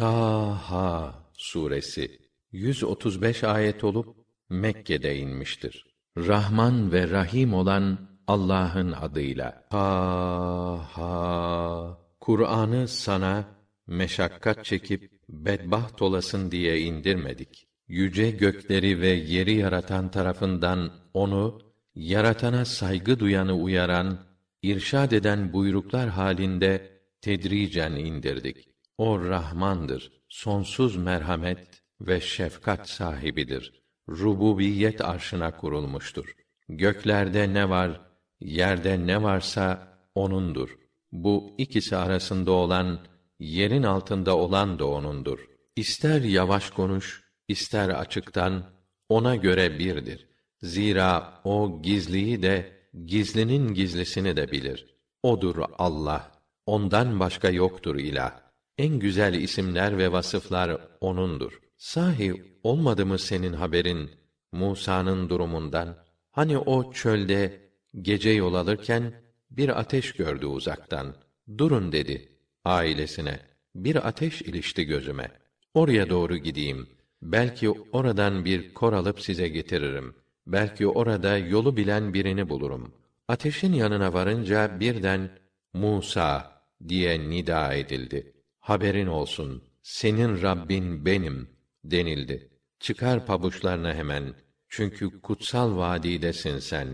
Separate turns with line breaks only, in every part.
Taha suresi 135 ayet olup Mekke'de inmiştir. Rahman ve Rahim olan Allah'ın adıyla. Taha Kur'an'ı sana meşakkat çekip bedbaht olasın diye indirmedik. Yüce gökleri ve yeri yaratan tarafından onu yaratana saygı duyanı uyaran, irşad eden buyruklar halinde tedricen indirdik. O Rahmandır, sonsuz merhamet ve şefkat sahibidir. Rububiyet arşına kurulmuştur. Göklerde ne var, yerde ne varsa onundur. Bu ikisi arasında olan, yerin altında olan da onundur. İster yavaş konuş, ister açıktan, ona göre birdir. Zira o gizliyi de, gizlinin gizlisini de bilir. Odur Allah. Ondan başka yoktur ilah. En güzel isimler ve vasıflar onundur. Sahi olmadı mı senin haberin Musa'nın durumundan? Hani o çölde gece yol alırken bir ateş gördü uzaktan. Durun dedi ailesine. Bir ateş ilişti gözüme. Oraya doğru gideyim. Belki oradan bir kor alıp size getiririm. Belki orada yolu bilen birini bulurum. Ateşin yanına varınca birden Musa diye nida edildi. Haberin olsun, senin Rabbin benim denildi. Çıkar pabuçlarına hemen. Çünkü kutsal vadidesin sen.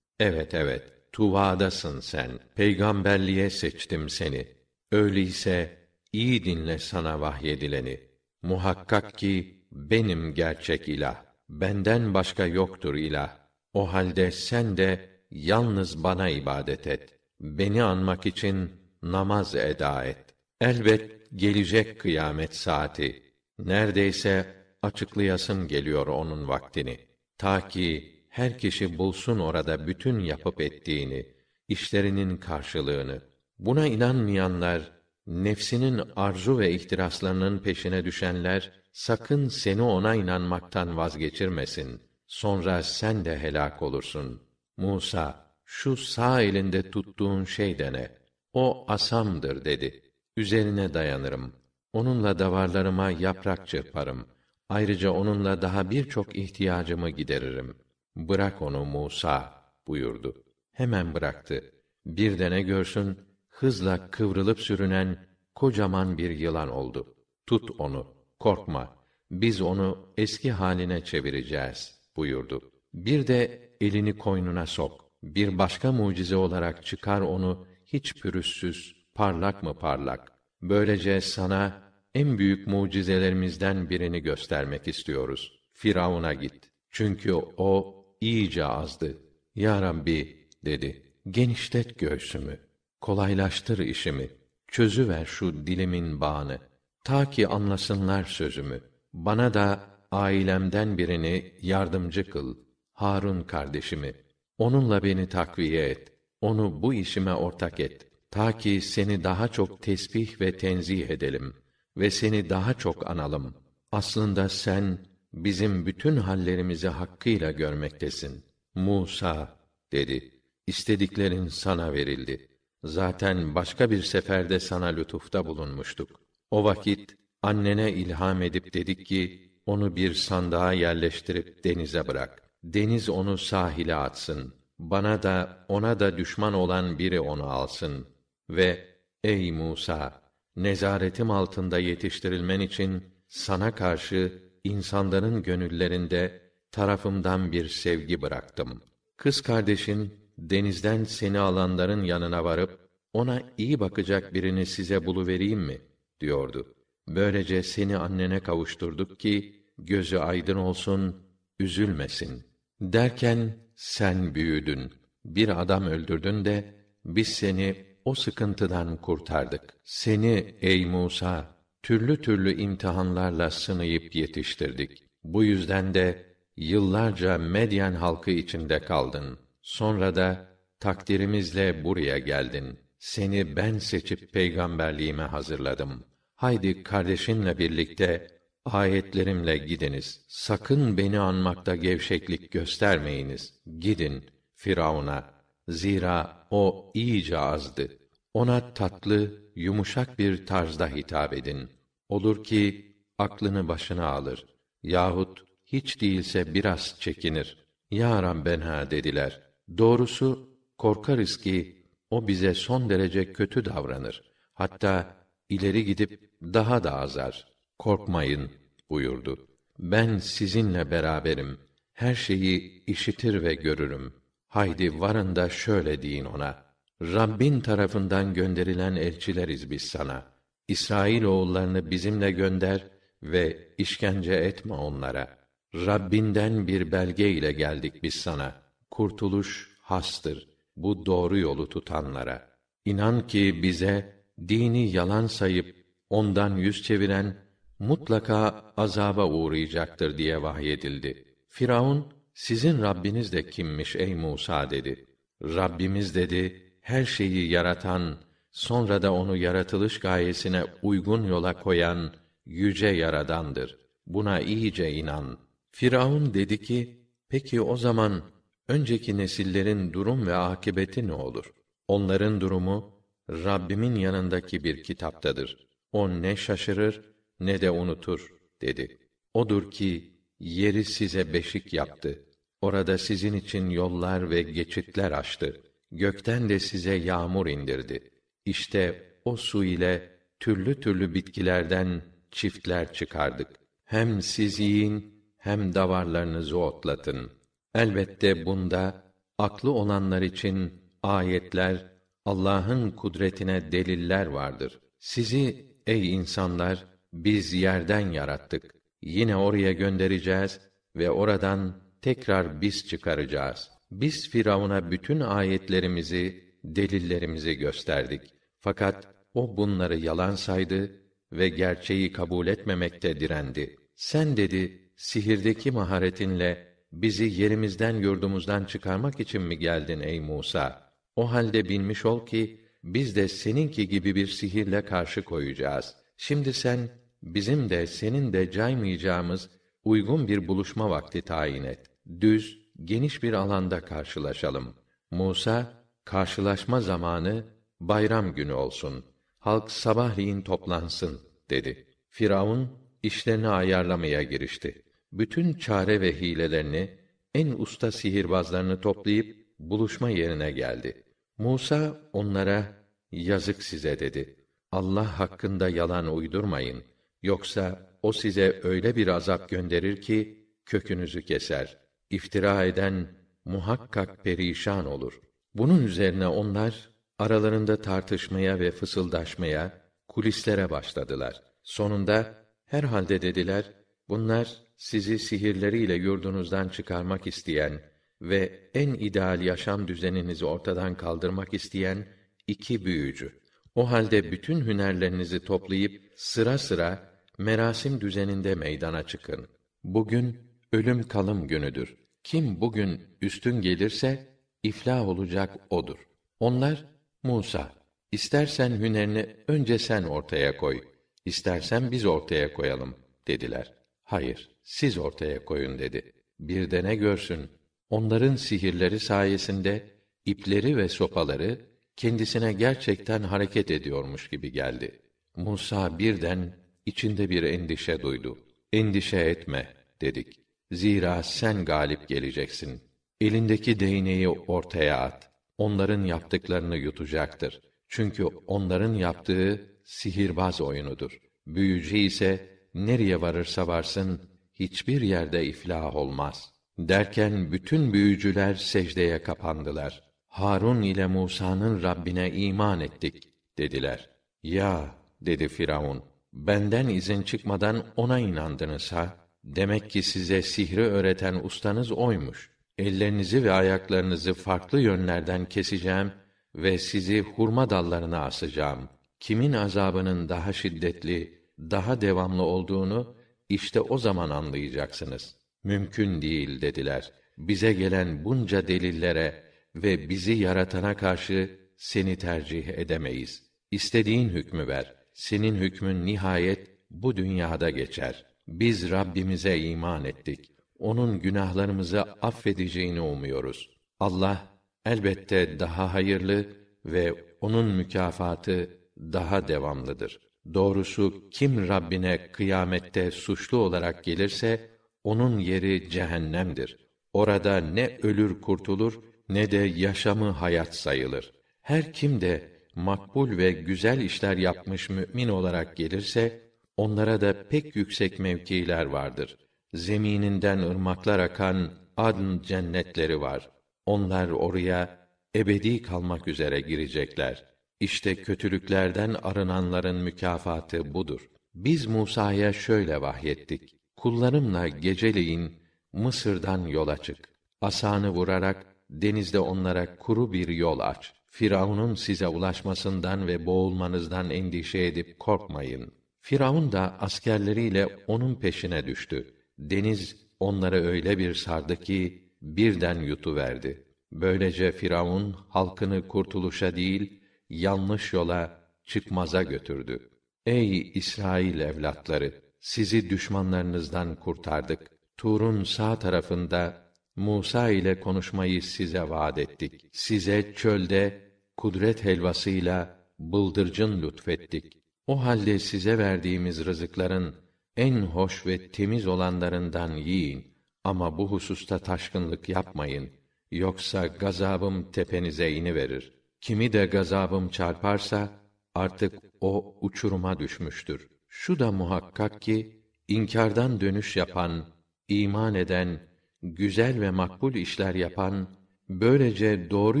Evet evet, Tuva'dasın sen. Peygamberliğe seçtim seni. Öyleyse iyi dinle sana vahyedileni. Muhakkak ki benim gerçek ilah. Benden başka yoktur ilah. O halde sen de yalnız bana ibadet et. Beni anmak için namaz eda et. Elbet gelecek kıyamet saati. Neredeyse açıklayasım geliyor onun vaktini. Ta ki her kişi bulsun orada bütün yapıp ettiğini, işlerinin karşılığını. Buna inanmayanlar, nefsinin arzu ve ihtiraslarının peşine düşenler, sakın seni ona inanmaktan vazgeçirmesin. Sonra sen de helak olursun. Musa, şu sağ elinde tuttuğun şey dene. O asamdır dedi. Üzerine dayanırım. Onunla davarlarıma yaprak çırparım. Ayrıca onunla daha birçok ihtiyacımı gideririm. Bırak onu Musa buyurdu. Hemen bıraktı. Bir de ne görsün, hızla kıvrılıp sürünen kocaman bir yılan oldu. Tut onu, korkma. Biz onu eski haline çevireceğiz buyurdu. Bir de elini koynuna sok. Bir başka mucize olarak çıkar onu hiç pürüzsüz, parlak mı parlak. Böylece sana en büyük mucizelerimizden birini göstermek istiyoruz. Firavun'a git. Çünkü o iyice azdı. Ya Rabbi dedi. Genişlet göğsümü. Kolaylaştır işimi. Çözüver şu dilimin bağını. Ta ki anlasınlar sözümü. Bana da ailemden birini yardımcı kıl. Harun kardeşimi. Onunla beni takviye et. Onu bu işime ortak et. Ta ki seni daha çok tesbih ve tenzih edelim ve seni daha çok analım. Aslında sen bizim bütün hallerimizi hakkıyla görmektesin. Musa dedi. İstediklerin sana verildi. Zaten başka bir seferde sana lütufta bulunmuştuk. O vakit annene ilham edip dedik ki onu bir sandığa yerleştirip denize bırak. Deniz onu sahile atsın. Bana da ona da düşman olan biri onu alsın ve ey Musa nezaretim altında yetiştirilmen için sana karşı insanların gönüllerinde tarafımdan bir sevgi bıraktım. Kız kardeşin denizden seni alanların yanına varıp ona iyi bakacak birini size buluvereyim mi diyordu. Böylece seni annene kavuşturduk ki gözü aydın olsun, üzülmesin. Derken sen büyüdün. Bir adam öldürdün de biz seni o sıkıntıdan kurtardık. Seni ey Musa türlü türlü imtihanlarla sınayıp yetiştirdik. Bu yüzden de yıllarca Medyen halkı içinde kaldın. Sonra da takdirimizle buraya geldin. Seni ben seçip peygamberliğime hazırladım. Haydi kardeşinle birlikte ayetlerimle gidiniz. Sakın beni anmakta gevşeklik göstermeyiniz. Gidin Firavun'a. Zira o iyice azdı. Ona tatlı, yumuşak bir tarzda hitap edin. Olur ki aklını başına alır yahut hiç değilse biraz çekinir. Ya Rabbena dediler. Doğrusu korkarız ki o bize son derece kötü davranır. Hatta ileri gidip daha da azar. Korkmayın buyurdu. Ben sizinle beraberim. Her şeyi işitir ve görürüm. Haydi varın da şöyle deyin ona. Rabbin tarafından gönderilen elçileriz biz sana. İsrail oğullarını bizimle gönder ve işkence etme onlara. Rabbinden bir belge ile geldik biz sana. Kurtuluş hastır bu doğru yolu tutanlara. İnan ki bize dini yalan sayıp ondan yüz çeviren mutlaka azaba uğrayacaktır diye vahyedildi. Firavun sizin Rabbiniz de kimmiş ey Musa dedi. Rabbimiz dedi her şeyi yaratan sonra da onu yaratılış gayesine uygun yola koyan yüce yaradandır. Buna iyice inan. Firavun dedi ki, peki o zaman önceki nesillerin durum ve akibeti ne olur? Onların durumu Rabbimin yanındaki bir kitaptadır. O ne şaşırır ne de unutur dedi. Odur ki yeri size beşik yaptı. Orada sizin için yollar ve geçitler açtı. Gökten de size yağmur indirdi. İşte o su ile türlü türlü bitkilerden çiftler çıkardık. Hem siz yiyin, hem davarlarınızı otlatın. Elbette bunda aklı olanlar için ayetler, Allah'ın kudretine deliller vardır. Sizi ey insanlar biz yerden yarattık. Yine oraya göndereceğiz ve oradan tekrar biz çıkaracağız. Biz Firavun'a bütün ayetlerimizi, delillerimizi gösterdik. Fakat o bunları yalan saydı ve gerçeği kabul etmemekte direndi. Sen dedi, sihirdeki maharetinle bizi yerimizden yurdumuzdan çıkarmak için mi geldin ey Musa? O halde bilmiş ol ki biz de seninki gibi bir sihirle karşı koyacağız. Şimdi sen bizim de senin de caymayacağımız uygun bir buluşma vakti tayin et. Düz, geniş bir alanda karşılaşalım. Musa, karşılaşma zamanı bayram günü olsun. Halk sabahleyin toplansın dedi. Firavun işlerini ayarlamaya girişti. Bütün çare ve hilelerini en usta sihirbazlarını toplayıp buluşma yerine geldi. Musa onlara yazık size dedi. Allah hakkında yalan uydurmayın. Yoksa o size öyle bir azap gönderir ki kökünüzü keser. İftira eden muhakkak perişan olur. Bunun üzerine onlar aralarında tartışmaya ve fısıldaşmaya, kulislere başladılar. Sonunda herhalde dediler, bunlar sizi sihirleriyle yurdunuzdan çıkarmak isteyen ve en ideal yaşam düzeninizi ortadan kaldırmak isteyen iki büyücü. O halde bütün hünerlerinizi toplayıp sıra sıra merasim düzeninde meydana çıkın. Bugün ölüm kalım günüdür. Kim bugün üstün gelirse iflah olacak odur. Onlar Musa, istersen hünerini önce sen ortaya koy, istersen biz ortaya koyalım dediler. Hayır, siz ortaya koyun dedi. Bir de ne görsün? Onların sihirleri sayesinde ipleri ve sopaları kendisine gerçekten hareket ediyormuş gibi geldi. Musa birden içinde bir endişe duydu. Endişe etme dedik. Zira sen galip geleceksin. Elindeki değneği ortaya at. Onların yaptıklarını yutacaktır. Çünkü onların yaptığı sihirbaz oyunudur. Büyücü ise nereye varırsa varsın hiçbir yerde iflah olmaz. Derken bütün büyücüler secdeye kapandılar. Harun ile Musa'nın Rabbine iman ettik dediler. Ya dedi Firavun, benden izin çıkmadan ona inandınız ha? Demek ki size sihri öğreten ustanız oymuş. Ellerinizi ve ayaklarınızı farklı yönlerden keseceğim ve sizi hurma dallarına asacağım. Kimin azabının daha şiddetli, daha devamlı olduğunu işte o zaman anlayacaksınız. Mümkün değil dediler. Bize gelen bunca delillere ve bizi yaratana karşı seni tercih edemeyiz. İstediğin hükmü ver. Senin hükmün nihayet bu dünyada geçer. Biz Rabbimize iman ettik. Onun günahlarımızı affedeceğini umuyoruz. Allah elbette daha hayırlı ve onun mükafatı daha devamlıdır. Doğrusu kim Rabbine kıyamette suçlu olarak gelirse onun yeri cehennemdir. Orada ne ölür kurtulur ne de yaşamı hayat sayılır. Her kim de makbul ve güzel işler yapmış mümin olarak gelirse onlara da pek yüksek mevkiler vardır. Zemininden ırmaklar akan adn cennetleri var. Onlar oraya ebedi kalmak üzere girecekler. İşte kötülüklerden arınanların mükafatı budur. Biz Musa'ya şöyle vahyettik. Kullarımla geceleyin Mısır'dan yola çık. Asanı vurarak denizde onlara kuru bir yol aç. Firavun'un size ulaşmasından ve boğulmanızdan endişe edip korkmayın. Firavun da askerleriyle onun peşine düştü. Deniz onları öyle bir sardı ki birden yutuverdi. Böylece Firavun halkını kurtuluşa değil, yanlış yola, çıkmaza götürdü. Ey İsrail evlatları, sizi düşmanlarınızdan kurtardık. Tur'un sağ tarafında Musa ile konuşmayı size vaad ettik. Size çölde kudret helvasıyla bıldırcın lütfettik. O halde size verdiğimiz rızıkların en hoş ve temiz olanlarından yiyin. Ama bu hususta taşkınlık yapmayın. Yoksa gazabım tepenize ini verir. Kimi de gazabım çarparsa artık o uçuruma düşmüştür. Şu da muhakkak ki inkardan dönüş yapan, iman eden, güzel ve makbul işler yapan, böylece doğru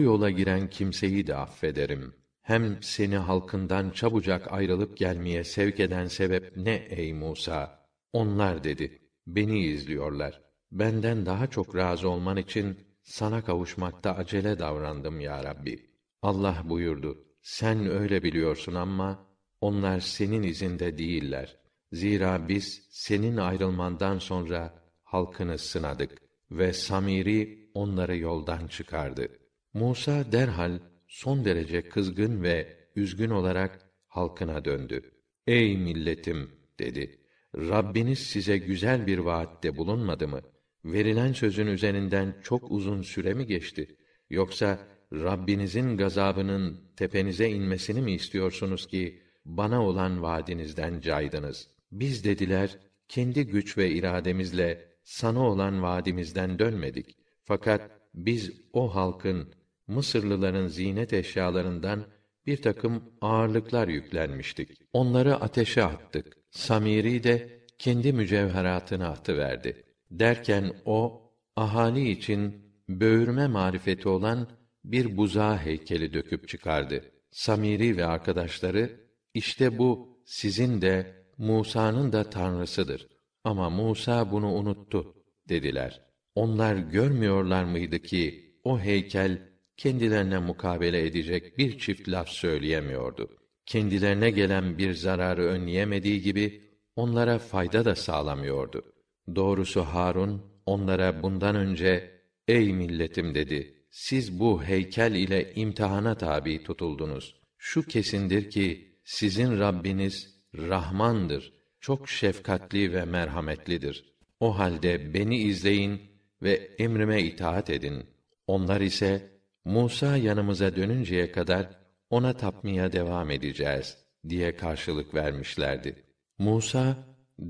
yola giren kimseyi de affederim. Hem seni halkından çabucak ayrılıp gelmeye sevk eden sebep ne ey Musa? Onlar dedi, beni izliyorlar. Benden daha çok razı olman için sana kavuşmakta acele davrandım ya Rabbi. Allah buyurdu, sen öyle biliyorsun ama onlar senin izinde değiller. Zira biz senin ayrılmandan sonra halkını sınadık ve Samiri onları yoldan çıkardı. Musa derhal son derece kızgın ve üzgün olarak halkına döndü. Ey milletim dedi. Rabbiniz size güzel bir vaatte bulunmadı mı? Verilen sözün üzerinden çok uzun süre mi geçti? Yoksa Rabbinizin gazabının tepenize inmesini mi istiyorsunuz ki bana olan vaadinizden caydınız? Biz dediler, kendi güç ve irademizle sana olan vaadimizden dönmedik. Fakat biz o halkın, Mısırlıların zinet eşyalarından bir takım ağırlıklar yüklenmiştik. Onları ateşe attık. Samiri de kendi mücevheratını atıverdi. Derken o, ahali için böğürme marifeti olan bir buzağı heykeli döküp çıkardı. Samiri ve arkadaşları, işte bu sizin de Musa'nın da tanrısıdır. Ama Musa bunu unuttu dediler. Onlar görmüyorlar mıydı ki o heykel kendilerine mukabele edecek bir çift laf söyleyemiyordu. Kendilerine gelen bir zararı önleyemediği gibi onlara fayda da sağlamıyordu. Doğrusu Harun onlara bundan önce ey milletim dedi. Siz bu heykel ile imtihana tabi tutuldunuz. Şu kesindir ki sizin Rabbiniz Rahmandır, çok şefkatli ve merhametlidir. O halde beni izleyin ve emrime itaat edin. Onlar ise Musa yanımıza dönünceye kadar ona tapmaya devam edeceğiz diye karşılık vermişlerdi. Musa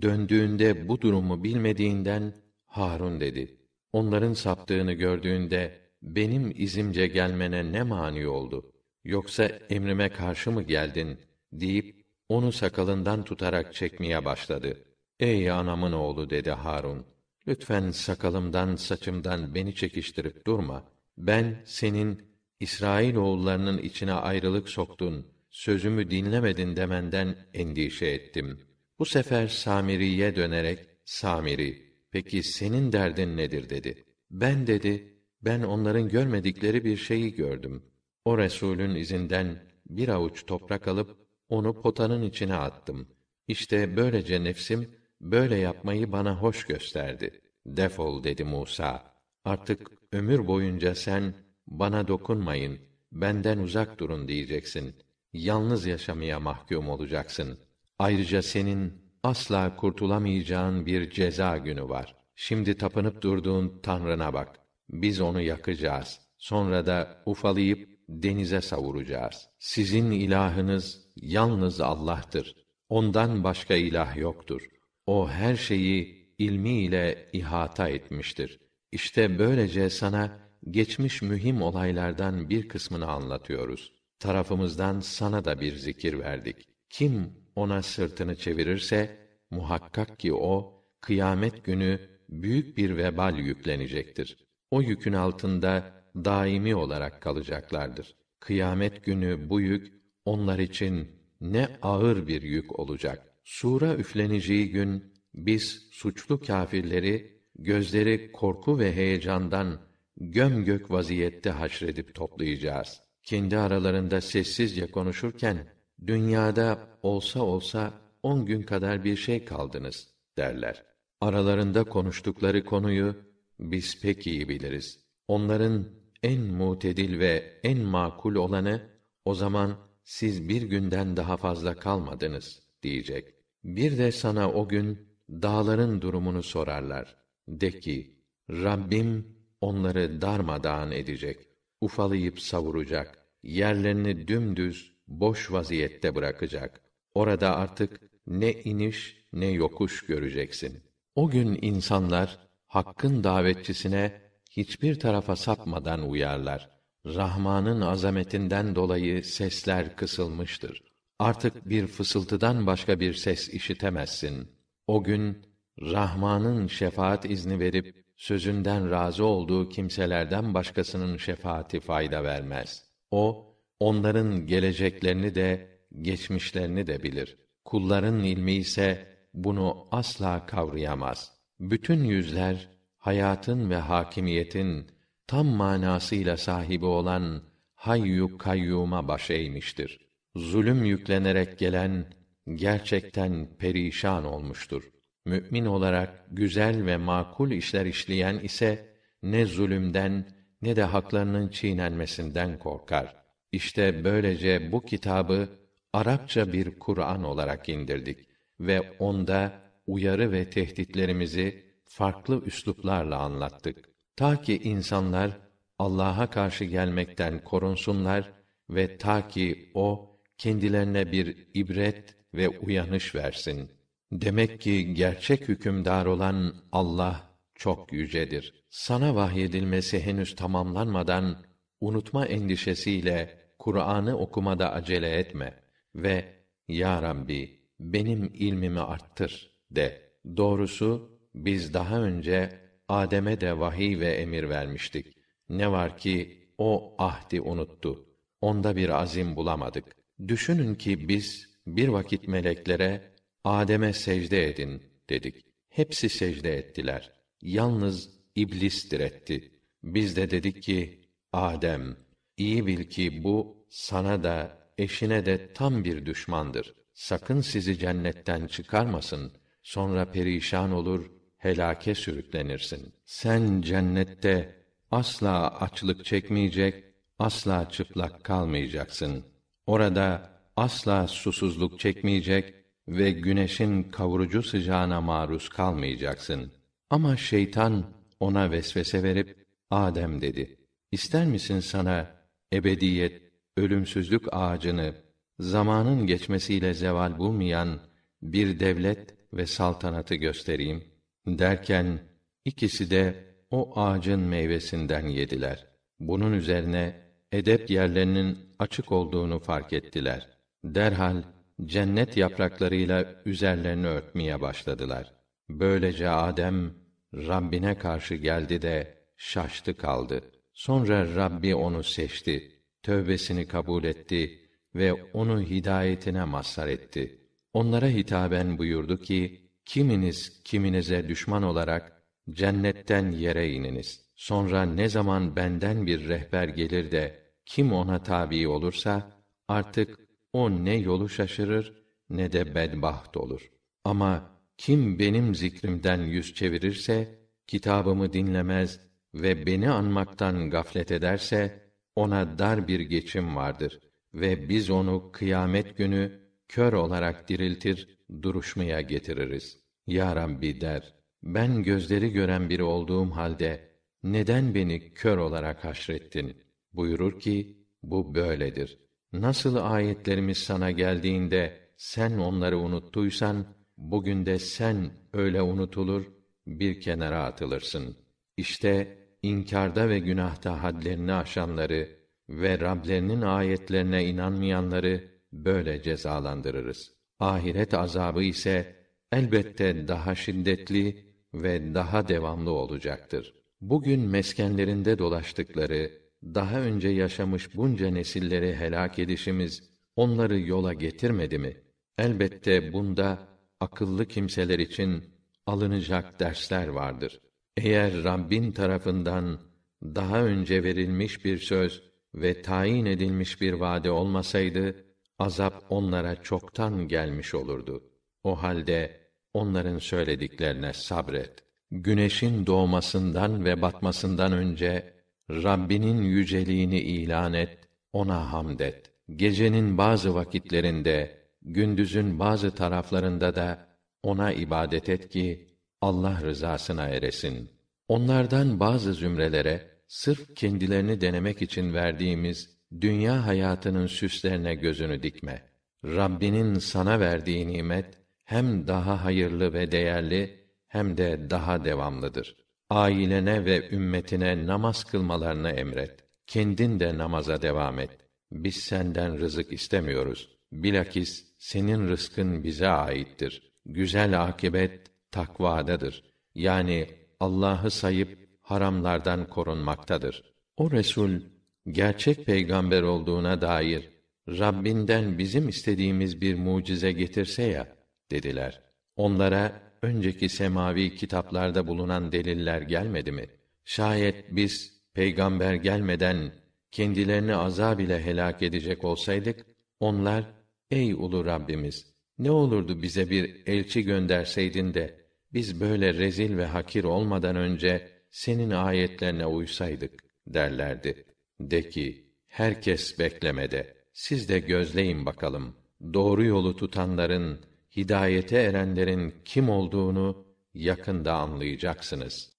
döndüğünde bu durumu bilmediğinden Harun dedi. Onların saptığını gördüğünde benim izimce gelmene ne mani oldu? Yoksa emrime karşı mı geldin? deyip onu sakalından tutarak çekmeye başladı. Ey anamın oğlu dedi Harun. Lütfen sakalımdan, saçımdan beni çekiştirip durma. Ben senin İsrail oğullarının içine ayrılık soktun, sözümü dinlemedin demenden endişe ettim. Bu sefer Samiri'ye dönerek, Samiri, peki senin derdin nedir dedi. Ben dedi, ben onların görmedikleri bir şeyi gördüm. O Resulün izinden bir avuç toprak alıp onu potanın içine attım. İşte böylece nefsim böyle yapmayı bana hoş gösterdi. Defol dedi Musa. Artık ömür boyunca sen bana dokunmayın, benden uzak durun diyeceksin. Yalnız yaşamaya mahkum olacaksın. Ayrıca senin asla kurtulamayacağın bir ceza günü var. Şimdi tapınıp durduğun Tanrına bak. Biz onu yakacağız. Sonra da ufalayıp denize savuracağız. Sizin ilahınız yalnız Allah'tır. Ondan başka ilah yoktur. O her şeyi ilmiyle ihata etmiştir. İşte böylece sana geçmiş mühim olaylardan bir kısmını anlatıyoruz. Tarafımızdan sana da bir zikir verdik. Kim ona sırtını çevirirse muhakkak ki o kıyamet günü büyük bir vebal yüklenecektir. O yükün altında daimi olarak kalacaklardır. Kıyamet günü bu yük onlar için ne ağır bir yük olacak. Sura üfleneceği gün biz suçlu kâfirleri gözleri korku ve heyecandan gömgök vaziyette haşredip toplayacağız. Kendi aralarında sessizce konuşurken dünyada olsa olsa on gün kadar bir şey kaldınız derler. Aralarında konuştukları konuyu biz pek iyi biliriz. Onların en mutedil ve en makul olanı o zaman siz bir günden daha fazla kalmadınız diyecek. Bir de sana o gün dağların durumunu sorarlar. De ki, Rabbim onları darmadağın edecek, ufalayıp savuracak, yerlerini dümdüz, boş vaziyette bırakacak. Orada artık ne iniş ne yokuş göreceksin. O gün insanlar hakkın davetçisine hiçbir tarafa sapmadan uyarlar. Rahman'ın azametinden dolayı sesler kısılmıştır. Artık bir fısıltıdan başka bir ses işitemezsin. O gün Rahman'ın şefaat izni verip sözünden razı olduğu kimselerden başkasının şefaati fayda vermez. O onların geleceklerini de geçmişlerini de bilir. Kulların ilmi ise bunu asla kavrayamaz. Bütün yüzler hayatın ve hakimiyetin tam manasıyla sahibi olan Hayyu Kayyum'a baş eğmiştir. Zulüm yüklenerek gelen gerçekten perişan olmuştur. Mümin olarak güzel ve makul işler işleyen ise ne zulümden ne de haklarının çiğnenmesinden korkar. İşte böylece bu kitabı Arapça bir Kur'an olarak indirdik ve onda uyarı ve tehditlerimizi farklı üsluplarla anlattık. Ta ki insanlar Allah'a karşı gelmekten korunsunlar ve ta ki o kendilerine bir ibret ve uyanış versin. Demek ki gerçek hükümdar olan Allah çok yücedir. Sana vahyedilmesi henüz tamamlanmadan unutma endişesiyle Kur'an'ı okumada acele etme ve ya Rabbi benim ilmimi arttır de. Doğrusu biz daha önce Adem'e de vahiy ve emir vermiştik. Ne var ki o ahdi unuttu. Onda bir azim bulamadık. Düşünün ki biz bir vakit meleklere Adem'e secde edin dedik. Hepsi secde ettiler. Yalnız iblis diretti. Biz de dedik ki Adem iyi bil ki bu sana da eşine de tam bir düşmandır. Sakın sizi cennetten çıkarmasın. Sonra perişan olur, helake sürüklenirsin. Sen cennette asla açlık çekmeyecek, asla çıplak kalmayacaksın. Orada asla susuzluk çekmeyecek ve güneşin kavurucu sıcağına maruz kalmayacaksın. Ama şeytan ona vesvese verip Adem dedi. İster misin sana ebediyet, ölümsüzlük ağacını zamanın geçmesiyle zeval bulmayan bir devlet ve saltanatı göstereyim derken ikisi de o ağacın meyvesinden yediler. Bunun üzerine edep yerlerinin açık olduğunu fark ettiler. Derhal cennet yapraklarıyla üzerlerini örtmeye başladılar. Böylece Adem Rabbine karşı geldi de şaştı kaldı. Sonra Rabbi onu seçti, tövbesini kabul etti ve onu hidayetine mazhar etti. Onlara hitaben buyurdu ki, kiminiz kiminize düşman olarak cennetten yere ininiz. Sonra ne zaman benden bir rehber gelir de kim ona tabi olursa artık o ne yolu şaşırır ne de bedbaht olur. Ama kim benim zikrimden yüz çevirirse, kitabımı dinlemez ve beni anmaktan gaflet ederse, ona dar bir geçim vardır ve biz onu kıyamet günü kör olarak diriltir, duruşmaya getiririz. Ya Rabbi der, ben gözleri gören biri olduğum halde, neden beni kör olarak haşrettin? Buyurur ki, bu böyledir. Nasıl ayetlerimiz sana geldiğinde, sen onları unuttuysan, bugün de sen öyle unutulur, bir kenara atılırsın. İşte inkarda ve günahta hadlerini aşanları ve Rablerinin ayetlerine inanmayanları böyle cezalandırırız. Ahiret azabı ise elbette daha şiddetli ve daha devamlı olacaktır. Bugün meskenlerinde dolaştıkları, daha önce yaşamış bunca nesilleri helak edişimiz onları yola getirmedi mi? Elbette bunda akıllı kimseler için alınacak dersler vardır. Eğer Rabbin tarafından daha önce verilmiş bir söz ve tayin edilmiş bir vade olmasaydı azap onlara çoktan gelmiş olurdu. O halde onların söylediklerine sabret. Güneşin doğmasından ve batmasından önce Rabbinin yüceliğini ilan et, ona hamd et. Gecenin bazı vakitlerinde, gündüzün bazı taraflarında da ona ibadet et ki Allah rızasına eresin. Onlardan bazı zümrelere sırf kendilerini denemek için verdiğimiz dünya hayatının süslerine gözünü dikme. Rabbinin sana verdiği nimet hem daha hayırlı ve değerli hem de daha devamlıdır. Ailene ve ümmetine namaz kılmalarını emret. Kendin de namaza devam et. Biz senden rızık istemiyoruz. Bilakis senin rızkın bize aittir. Güzel akibet takvadadır. Yani Allah'ı sayıp haramlardan korunmaktadır. O Resul gerçek peygamber olduğuna dair Rabbinden bizim istediğimiz bir mucize getirse ya dediler. Onlara önceki semavi kitaplarda bulunan deliller gelmedi mi? Şayet biz peygamber gelmeden kendilerini azab ile helak edecek olsaydık onlar ey ulu Rabbimiz ne olurdu bize bir elçi gönderseydin de biz böyle rezil ve hakir olmadan önce senin ayetlerine uysaydık derlerdi. De ki herkes beklemede siz de gözleyin bakalım doğru yolu tutanların hidayete erenlerin kim olduğunu yakında anlayacaksınız.